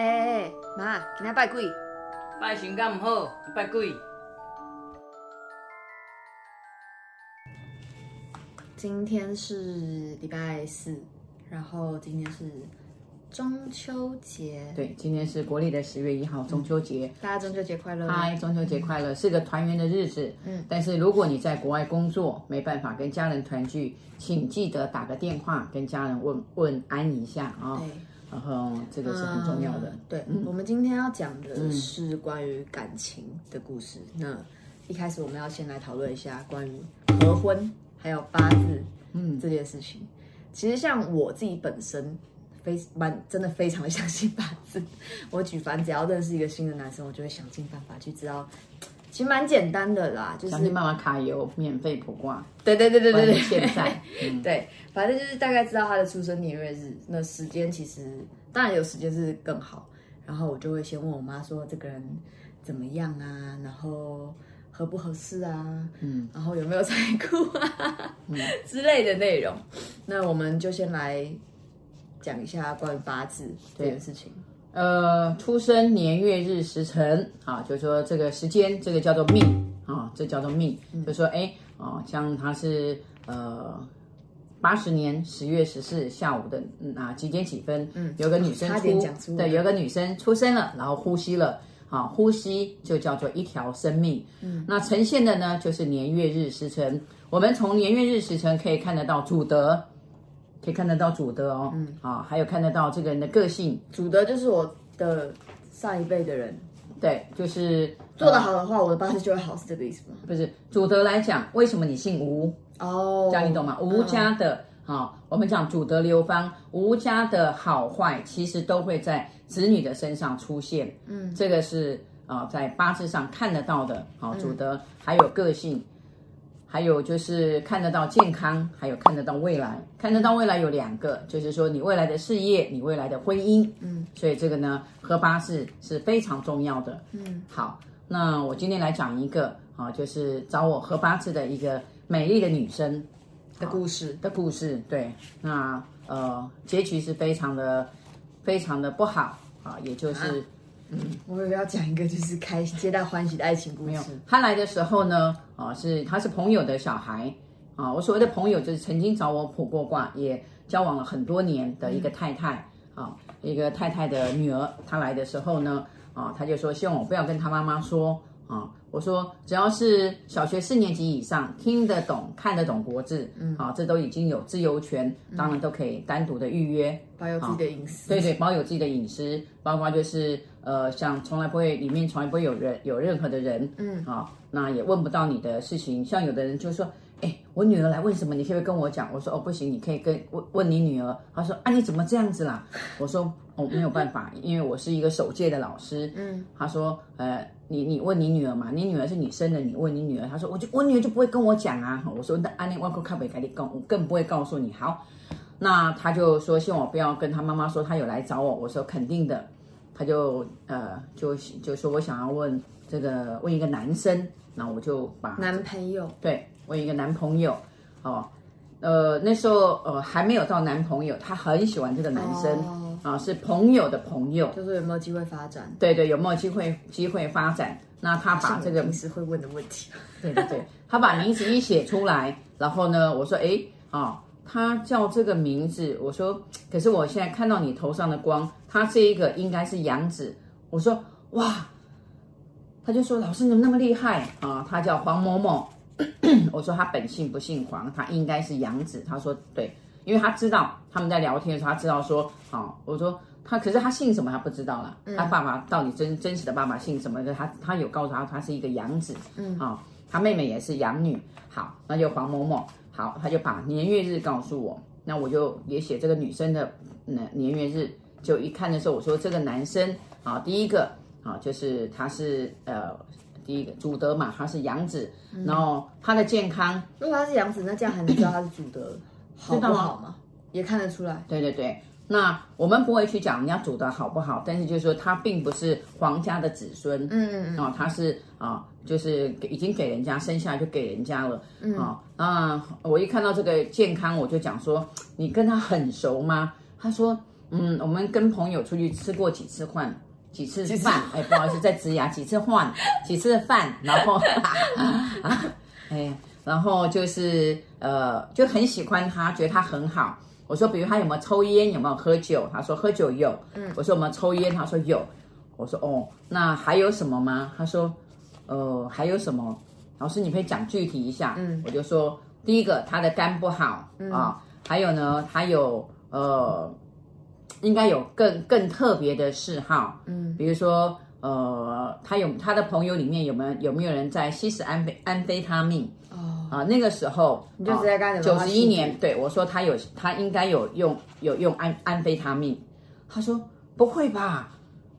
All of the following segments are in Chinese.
哎妈，今天拜鬼？拜神敢唔好，拜鬼。今天是礼拜四，然后今天是中秋节。对，今天是国历的十月一号，中秋节。大家中秋节快乐！嗨，中秋节快乐，是个团圆的日子。嗯，但是如果你在国外工作，没办法跟家人团聚，请记得打个电话跟家人问问安一下啊。对。然后这个是很重要的。嗯、对、嗯，我们今天要讲的是关于感情的故事。嗯、那一开始我们要先来讨论一下关于合婚还有八字，嗯，这件事情。其实像我自己本身非蛮真的非常的相信八字。我举凡只要认识一个新的男生，我就会想尽办法去知道。其实蛮简单的啦，就是想尽办法卡油免费卜卦。对对对对对对，现在、嗯、对，反正就是大概知道他的出生年月日，那时间其实当然有时间是更好。然后我就会先问我妈说这个人怎么样啊，然后合不合适啊，嗯，然后有没有财库啊、嗯、之类的内容。那我们就先来讲一下关于八字这件事情。呃，出生年月日时辰啊，就是说这个时间，这个叫做命啊，这叫做命。嗯、就是说，哎，啊，像他是呃八十年十月十四下午的啊几点几分，嗯，有个女生出，对，有个女生出生了，然后呼吸了，啊，呼吸就叫做一条生命。嗯，那呈现的呢，就是年月日时辰。我们从年月日时辰可以看得到主德。可以看得到主德哦，嗯，啊，还有看得到这个人的个性。主德就是我的上一辈的人，对，就是做得好的话，呃，我的八字就会好，是这个意思吗？不是，主德来讲，为什么你姓吴？哦，这样你懂吗？吴家的，好，哦，我们讲主德流芳，吴家的好坏其实都会在子女的身上出现。嗯，这个是啊，呃，在八字上看得到的。好，主德还有个性。还有就是看得到健康，还有看得到未来。看得到未来有两个，就是说你未来的事业，你未来的婚姻。嗯，所以这个呢，合八字是非常重要的。嗯，好，那我今天来讲一个啊，就是找我合八字的一个美丽的女生的故事的故事。对，那呃，结局是非常的非常的不好啊，也就是。嗯，我有要讲一个，就是开皆大欢喜的爱情故事。他来的时候呢，啊，是他是朋友的小孩，啊，我所谓的朋友就是曾经找我卜过卦，也交往了很多年的一个太太，啊，一个太太的女儿，她来的时候呢，啊，他就说希望我不要跟他妈妈说，啊，我说只要是小学四年级以上听得懂、看得懂国字，嗯，啊，这都已经有自由权，当然都可以单独的预约，保有自己的隐私，对对，保有自己的隐私，包括就是。呃，像从来不会，里面从来不会有人有任何的人，嗯，啊、哦，那也问不到你的事情。像有的人就说，哎，我女儿来问什么，你可不可以跟我讲？我说，哦，不行，你可以跟问问你女儿。她说，啊，你怎么这样子啦？我说，哦，没有办法，因为我是一个首届的老师。嗯，她说，呃，你你问你女儿嘛，你女儿是你生的，你问你女儿。她说，我就我女儿就不会跟我讲啊。我说，那安妮外国咖啡给你讲，我更不会告诉你。好，那她就说，希望我不要跟她妈妈说她有来找我。我说，肯定的。她就呃就就说我想要问这个问一个男生，那我就把男朋友对问一个男朋友哦，呃那时候呃还没有到男朋友，他很喜欢这个男生啊、哦，是朋友的朋友，就是有没有机会发展？对对，有没有机会机会发展？那他把这个平时会问的问题，对对对，他把名字一写出来，然后呢，我说哎啊。哦他叫这个名字，我说，可是我现在看到你头上的光，他这一个应该是杨子。我说，哇，他就说，老师你怎么那么厉害啊？他叫黄某某。我说他本姓不姓黄，他应该是杨子。他说对，因为他知道他们在聊天的时候，他知道说，好，我说他，可是他姓什么他不知道了。他爸爸到底真真实的爸爸姓什么？他他有告诉他，他是一个杨子。嗯，啊，他妹妹也是养女。好，那就黄某某。好，他就把年月日告诉我，那我就也写这个女生的年年月日，就一看的时候，我说这个男生啊，第一个啊，就是他是呃，第一个主德嘛，他是养子，嗯，然后他的健康，如果他是养子，那这样还能知道他是主德好不好吗？也看得出来。对对对。那我们不会去讲人家主德好不好，但是就是说他并不是皇家的子孙，嗯嗯嗯，哦，他是啊，就是给已经给人家生下来就给人家了，嗯啊，那我一看到这个健康，我就讲说，你跟他很熟吗？他说嗯，我们跟朋友出去吃过几次饭，几次饭，哎，不好意思，在职牙几次换，几次饭，然后，啊，哎，然后就是呃，就很喜欢他，觉得他很好。我说，比如他有没有抽烟，有没有喝酒？他说喝酒有。嗯，我说有没有抽烟？他说有。我说哦，那还有什么吗？他说，呃，还有什么？老师，你可以讲具体一下。嗯，我就说第一个，他的肝不好啊，还有呢，他有呃，应该有更更特别的嗜好。嗯，比如说呃，他有他的朋友里面有没有有没有人在吸食安非安非他命？哦啊，那个时候你就直接干什么？九十一年，对我说他有，他应该有用有用安安非他命。他说不会吧，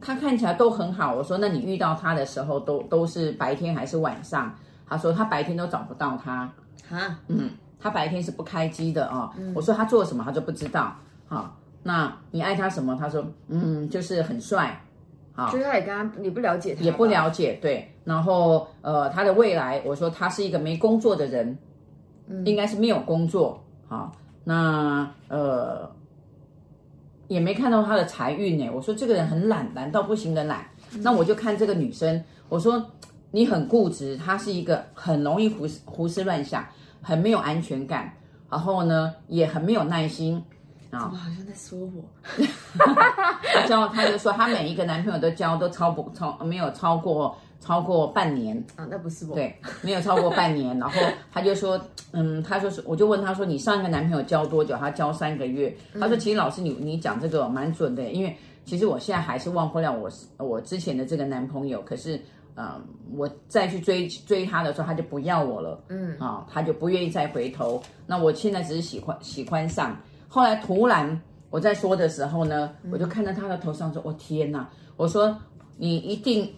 他看起来都很好。我说那你遇到他的时候都都是白天还是晚上？他说他白天都找不到他。哈，嗯，他白天是不开机的哦。嗯、我说他做什么，他就不知道。好，那你爱他什么？他说嗯，就是很帅。好，所以他也跟他你不了解他，也不了解，对。然后呃，他的未来，我说他是一个没工作的人，嗯，应该是没有工作。好，那呃，也没看到他的财运呢。我说这个人很懒，懒到不行的懒。嗯、那我就看这个女生，我说你很固执，她是一个很容易胡思胡思乱想，很没有安全感，然后呢也很没有耐心。怎么好像在说我？他交，他就说他每一个男朋友都交都超不超没有超过超过半年啊，那不是我。对，没有超过半年。然后他就说，嗯，他说是，我就问他说，你上一个男朋友交多久？他交三个月。他说，其实老师你你讲这个蛮准的，因为其实我现在还是忘不了我我之前的这个男朋友。可是，嗯，我再去追追他的时候，他就不要我了。嗯啊，他就不愿意再回头。那我现在只是喜欢喜欢上。后来突然我在说的时候呢，我就看到他的头上说：“我、天哪！”我说：“你一定，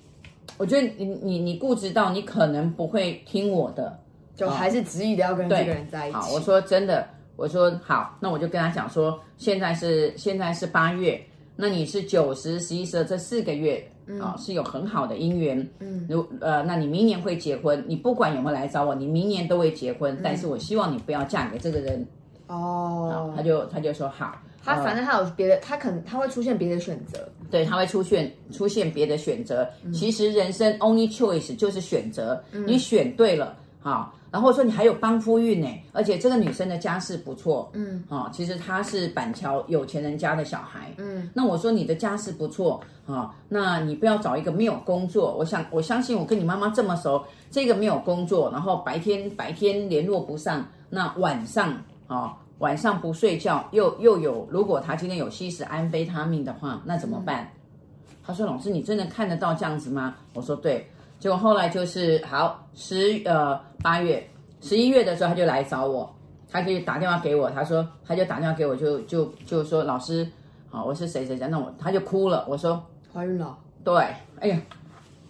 我觉得你你你固执到你可能不会听我的，就还是执意的要跟这个人在一起。好”我说真的，我说好，那我就跟他讲说，现在是现在是八月，那你是九十十一十二这四个月啊、嗯、是有很好的姻缘，嗯，如呃，那你明年会结婚，你不管有没有来找我，你明年都会结婚，嗯、但是我希望你不要嫁给这个人。哦，他就他就说好，他反正他有别的，他可能他会出现别的选择，对，他会出现出现别的选择。嗯、其实人生 only choice 就是选择，嗯、你选对了，好，然后说你还有帮夫运呢，而且这个女生的家世不错，嗯，啊，其实她是板桥有钱人家的小孩，嗯，那我说你的家世不错啊，那你不要找一个没有工作，我想我相信我跟你妈妈这么熟，这个没有工作，然后白天白天联络不上，那晚上。哦，晚上不睡觉，又又有，如果他今天有吸食安非他命的话，那怎么办？嗯、他说：“老师，你真的看得到这样子吗？”我说：“对。”结果后来就是好十呃八月十一月的时候，他就来找我，他就打电话给我，他说他就打电话给我，就就就说：“老师，好，我是谁谁谁。”那我他就哭了。我说：“怀孕了。”对，哎呀，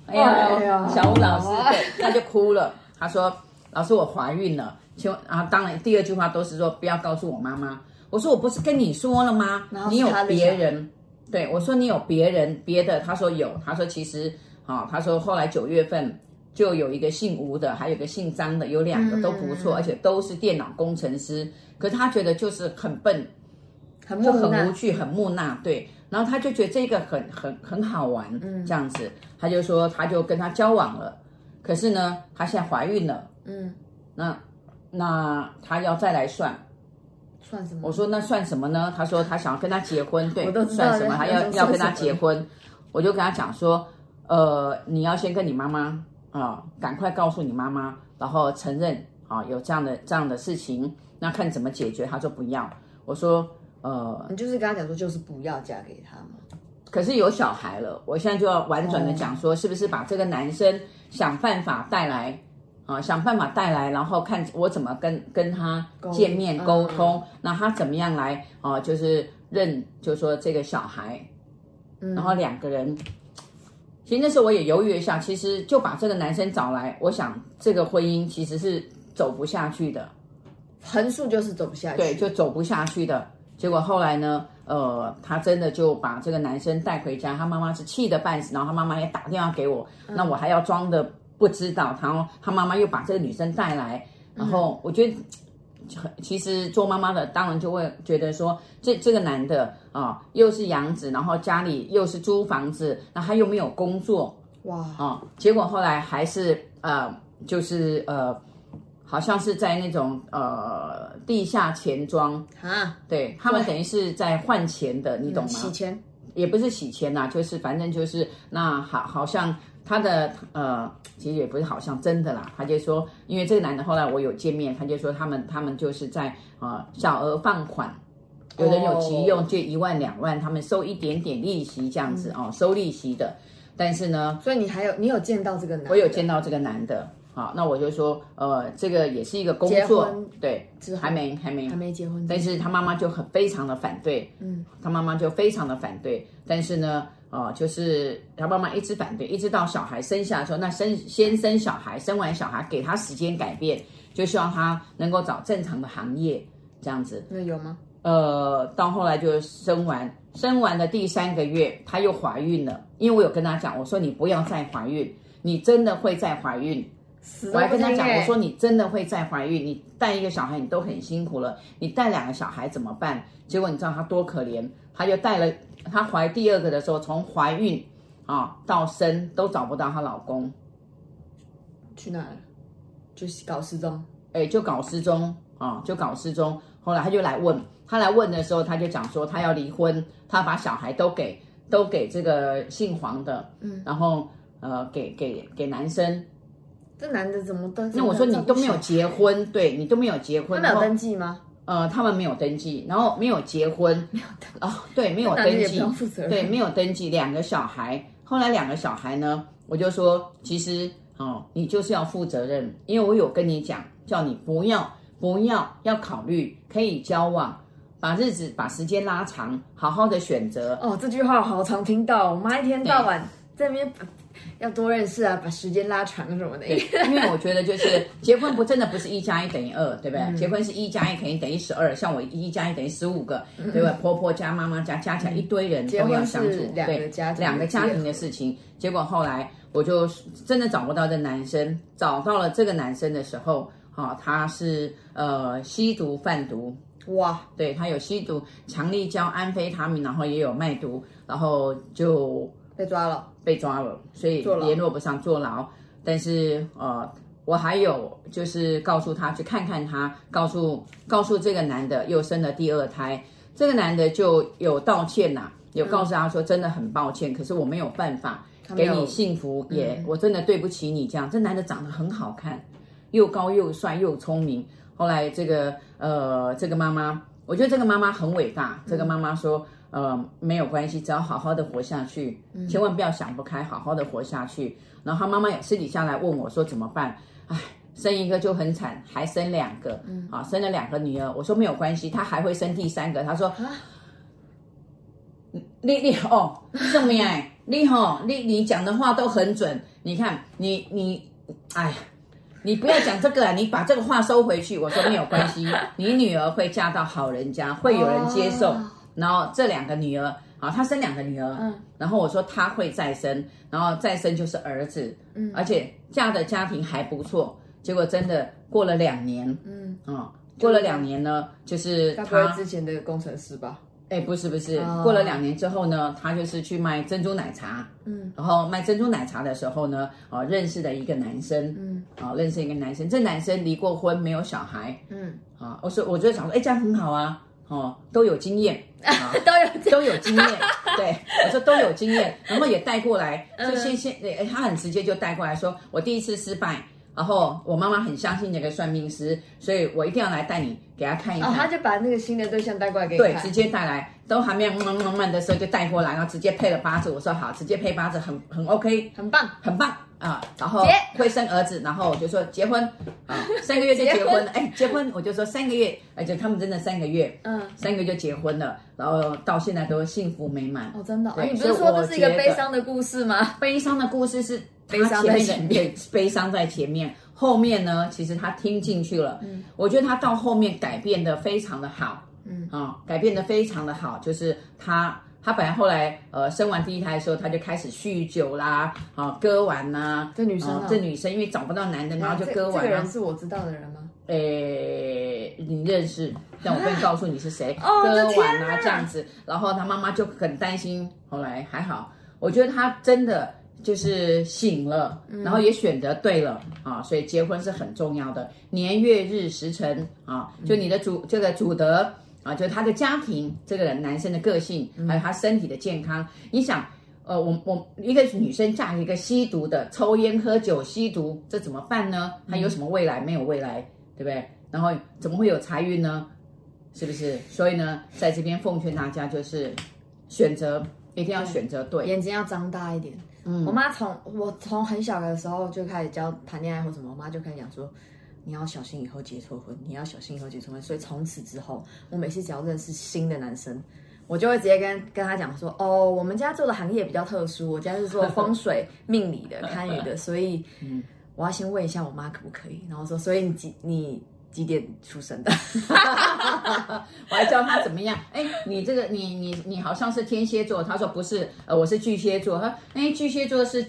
哎呀，哎呀小吴老师，对，他就哭了。他说：“老师，我怀孕了。”就啊，当然第二句话都是说不要告诉我妈妈。我说我不是跟你说了吗？你有别人？对，我说你有别人别的？他说有。他说其实啊、哦，他说后来九月份就有一个姓吴的，还有一个姓张的，有两个都不错，嗯、而且都是电脑工程师。可是他觉得就是很笨，很就很无趣，很木讷。对，然后他就觉得这个很很很好玩，嗯，这样子，他就说他就跟他交往了。可是呢，她现在怀孕了，嗯，那。那他要再来算，算什么？我说那算什么呢？他说他想要跟他结婚，对，算什么？他要要跟他结婚，我就跟他讲说，呃，你要先跟你妈妈啊、呃，赶快告诉你妈妈，然后承认啊、呃、有这样的这样的事情，那看怎么解决。他说不要，我说呃，你就是跟他讲说，就是不要嫁给他嘛。可是有小孩了，我现在就要婉转的讲说，是不是把这个男生想办法带来？啊，想办法带来，然后看我怎么跟跟他见面沟通，那、嗯、他怎么样来啊？就是认，就是说这个小孩，嗯、然后两个人，其实那时候我也犹豫一下，其实就把这个男生找来，我想这个婚姻其实是走不下去的，横竖就是走不下去，对，就走不下去的。结果后来呢，呃，他真的就把这个男生带回家，他妈妈是气得半死，然后他妈妈也打电话给我，嗯、那我还要装的。不知道，然后他妈妈又把这个女生带来，然后我觉得其实做妈妈的当然就会觉得说，这这个男的啊，又是养子，然后家里又是租房子，那他又没有工作，哇啊，结果后来还是呃，就是呃，好像是在那种呃地下钱庄啊，对他们等于是在换钱的，你懂吗？洗钱也不是洗钱呐，就是反正就是那好，好像。他的呃，其实也不是好像真的啦。他就说，因为这个男的后来我有见面，他就说他们他们就是在呃小额放款，有人有急用借一万两万，他们收一点点利息这样子哦，收利息的。但是呢，所以你还有你有见到这个男的？我有见到这个男的。好，那我就说呃，这个也是一个工作，对，还没还没还没结婚，但是他妈妈就很非常的反对，嗯，他妈妈就非常的反对，但是呢。哦，就是他妈妈一直反对，一直到小孩生下的时候，那生先生小孩，生完小孩给他时间改变，就希望他能够找正常的行业这样子。那有吗？呃，到后来就生完，生完的第三个月，她又怀孕了。因为我有跟她讲，我说你不要再怀孕，你真的会再怀孕。我还跟他讲，我说你真的会再怀孕，你带一个小孩你都很辛苦了，你带两个小孩怎么办？结果你知道她多可怜，她就带了。她怀第二个的时候，从怀孕啊到生都找不到她老公，去哪了？就是搞失踪，哎，就搞失踪啊，就搞失踪。后来他就来问，他来问的时候，他就讲说他要离婚，他把小孩都给都给这个姓黄的，嗯，然后呃给给给男生。这男的怎么登记？那我说你都没有结婚，对你都没有结婚，他没有登记吗？呃，他们没有登记，然后没有结婚，没有登哦，对，没有登记，对，没有登记，两个小孩，后来两个小孩呢，我就说，其实哦，你就是要负责任，因为我有跟你讲，叫你不要不要要考虑，可以交往，把日子把时间拉长，好好的选择。哦，这句话好常听到，我妈一天到晚在那边。要多认识啊，把时间拉长什么的。因为我觉得就是 结婚不真的不是一加一等于二，对不对？嗯、结婚是一加一肯定等于十二，像我一加一等于十五个，嗯、对吧？婆婆加妈妈加加起来一堆人都要相处，两个家庭对两个家庭的事情。结果后来我就真的找不到这男生，找到了这个男生的时候，哈、哦，他是呃吸毒贩毒，哇，对他有吸毒，强力胶、安非他命，然后也有卖毒，然后就。被抓了，被抓了，所以联络不上，坐牢。但是呃，我还有就是告诉他去看看他，告诉告诉这个男的又生了第二胎，这个男的就有道歉呐、啊，有告诉他说真的很抱歉，嗯、可是我没有办法给你幸福，也、嗯、我真的对不起你这样。这男的长得很好看，又高又帅又聪明。后来这个呃这个妈妈，我觉得这个妈妈很伟大。这个妈妈说。呃，没有关系，只要好好的活下去，嗯、千万不要想不开，好好的活下去。然后他妈妈也私底下来问我说怎么办？哎，生一个就很惨，还生两个，嗯，啊，生了两个女儿。我说没有关系，她还会生第三个。他说，啊、你你哦，证明哎，你好，你你讲的话都很准。你看，你你，哎，你不要讲这个啊，你把这个话收回去。我说没有关系，你女儿会嫁到好人家，会有人接受。哦然后这两个女儿啊，她生两个女儿，嗯，然后我说她会再生，然后再生就是儿子，嗯，而且嫁的家庭还不错，结果真的过了两年，嗯，啊，过了两年呢，就是他之前的工程师吧？哎，不是不是，过了两年之后呢，他就是去卖珍珠奶茶，嗯，然后卖珍珠奶茶的时候呢，哦，认识了一个男生，嗯，哦，认识一个男生，这男生离过婚，没有小孩，嗯，啊，我说我就想说，哎，这样很好啊。哦，都有经验，啊、都有都有经验，对，我说都有经验，然后也带过来，就先先，哎，他很直接就带过来说，我第一次失败，然后我妈妈很相信那个算命师，所以我一定要来带你给他看一看。哦，他就把那个新的对象带过来给你。对，直接带来，都还没有慢慢慢的时候就带过来，然后直接配了八字，我说好，直接配八字，很很 OK，很棒，很棒。啊，然后会生儿子，然后我就说结婚啊，三个月就结婚了。哎，结婚我就说三个月，而且他们真的三个月，嗯，三个月就结婚了，然后到现在都幸福美满。哦，真的？你不是说这是一个悲伤的故事吗？悲伤的故事是 悲伤在前面，悲伤在前面，后面呢，其实他听进去了。嗯，我觉得他到后面改变的非常的好。嗯，啊，改变的非常的好，就是他。他本来后来呃生完第一胎的时候，她就开始酗酒啦，啊，割腕呐。这女生，这女生因为找不到男的，然后就割腕。这个人是我知道的人吗？诶，你认识，但我不会告诉你是谁，哦、割腕啊这样子，然后她妈妈就很担心。后来还好，我觉得她真的就是醒了，嗯、然后也选择对了啊，所以结婚是很重要的，年月日时辰啊，就你的主、嗯、这个主德啊，就是他的家庭，这个人男生的个性，还有他身体的健康，嗯、你想。呃，我我一个女生嫁一个吸毒的，抽烟喝酒吸毒，这怎么办呢？她有什么未来？没有未来，对不对？然后怎么会有财运呢？是不是？所以呢，在这边奉劝大家，就是选择一定要选择对，眼睛要张大一点。嗯，我妈从我从很小的时候就开始教谈恋爱或什么，我妈就开始讲说，你要小心以后结错婚，你要小心以后结错婚。所以从此之后，我每次只要认识新的男生。我就会直接跟跟他讲说，哦，我们家做的行业比较特殊，我家是做风水命理的、堪舆的，所以，我要先问一下我妈可不可以。然后说，所以你几你几点出生的？我还教他怎么样？哎，你这个你你你好像是天蝎座，他说不是，呃，我是巨蟹座。他哎，巨蟹座是是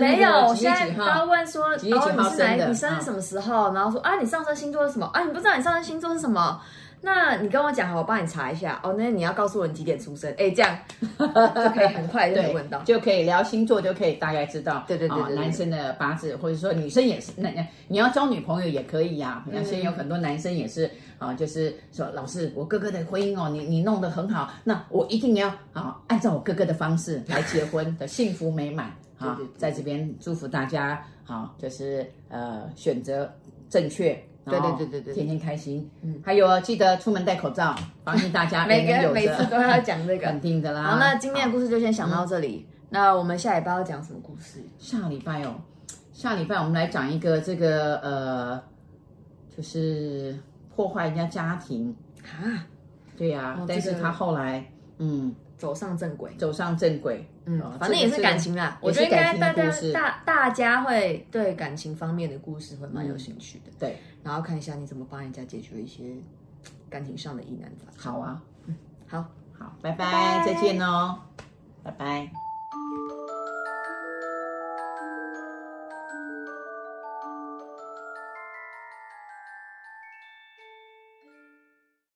没有，我现在他问说几月几号生的？你生日什么时候？然后说啊，你上升星座是什么？啊，你不知道你上升星座是什么？那你跟我讲好，我帮你查一下哦。那你要告诉我你几点出生？哎，这样 就可以很快就可以问到，就可以聊星座，就可以大概知道。对对对，对，男生的八字，或者说女生也是。那你要交女朋友也可以呀。那现在有很多男生也是啊，就是说老师，我哥哥的婚姻哦，你你弄得很好，那我一定要啊，按照我哥哥的方式来结婚的幸福美满啊，在这边祝福大家好，就是呃选择正确。对对对对对，天天开心。嗯，还有记得出门戴口罩，防疫大家 每个每次都要讲这个，肯定的啦。好，那今天的故事就先讲到这里。那我们下礼拜要讲什么故事？下礼拜哦，下礼拜我们来讲一个这个呃，就是破坏人家家庭啊。对呀，但是他后来嗯。走上正轨，走上正轨，嗯，反正也是感情啦。我觉得应该大家大大家会对感情方面的故事会蛮有兴趣的。对，然后看一下你怎么帮人家解决一些感情上的疑难杂症。好啊，嗯，好，好，拜拜，再见哦，拜拜。